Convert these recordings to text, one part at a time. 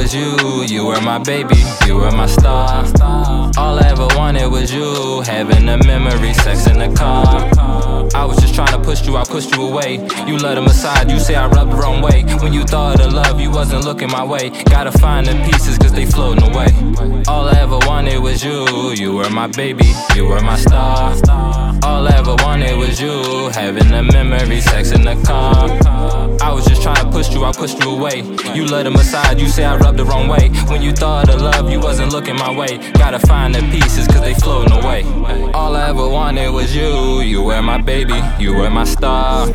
was you. You were my baby, you were my star. All I ever wanted was you. Having a memory, sex in the car. I was just trying to push you, I pushed you away. You let them aside, you say I rubbed the wrong way. When you thought of love, you wasn't looking my way. Gotta find the pieces, cause they floating away. All I ever wanted was you. You were my baby, you were my star. All I ever wanted was you. Having a memory, sex in the car. I was just trying to push you, I pushed you away. You let them aside, you say I rubbed the wrong way. When you thought of love, you wasn't looking my way. Gotta find the pieces, cause they floating away. All I ever wanted was you. You were my baby, you were my star.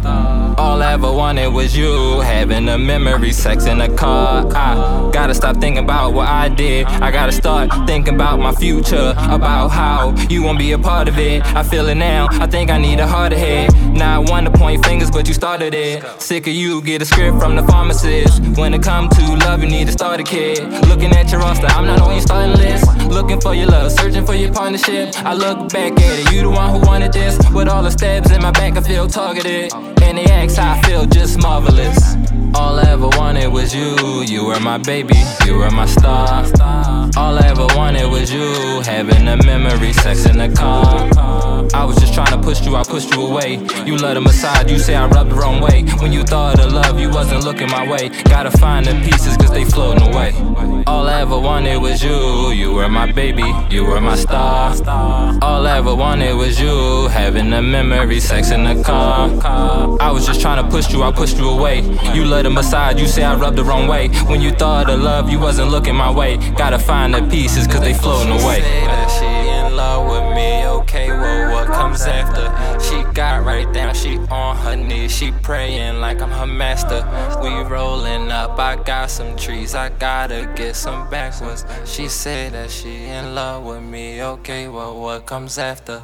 All I ever wanted was you. Having a memory, sex in the car. I gotta stop thinking about what I did. I gotta start thinking about my future. About how you won't be a part of it. I feel it now, I think I need a harder head. I want to point fingers, but you started it. Sick of you, get a script from the pharmacist. When it come to love, you need to start a kid. Looking at your roster, I'm not on your starting list. Looking for your love, searching for your partnership. I look back at it, you the one who wanted this. With all the stabs in my back, I feel targeted. And they ask how I feel, just marvelous. All I ever wanted was you. You were my baby, you were my star. All I ever wanted was you. Having a memory, sex in the car. I was just trying to push you, I pushed you away. You let them aside, you say I rubbed the wrong way. When you thought of love, you wasn't looking my way. Gotta find the pieces, cause they floating away. All I ever wanted was you. You were my baby, you were my star. All I ever wanted was you. Having a memory, sex in the car. I was just trying to push you, I pushed you away. You let them aside, you say I rubbed the wrong way. When you thought of love, you wasn't looking my way. Gotta find the pieces, cause they floating away. Knees, she praying like I'm her master. We rolling up, I got some trees, I gotta get some backwards. She said that she in love with me, okay, well, what comes after?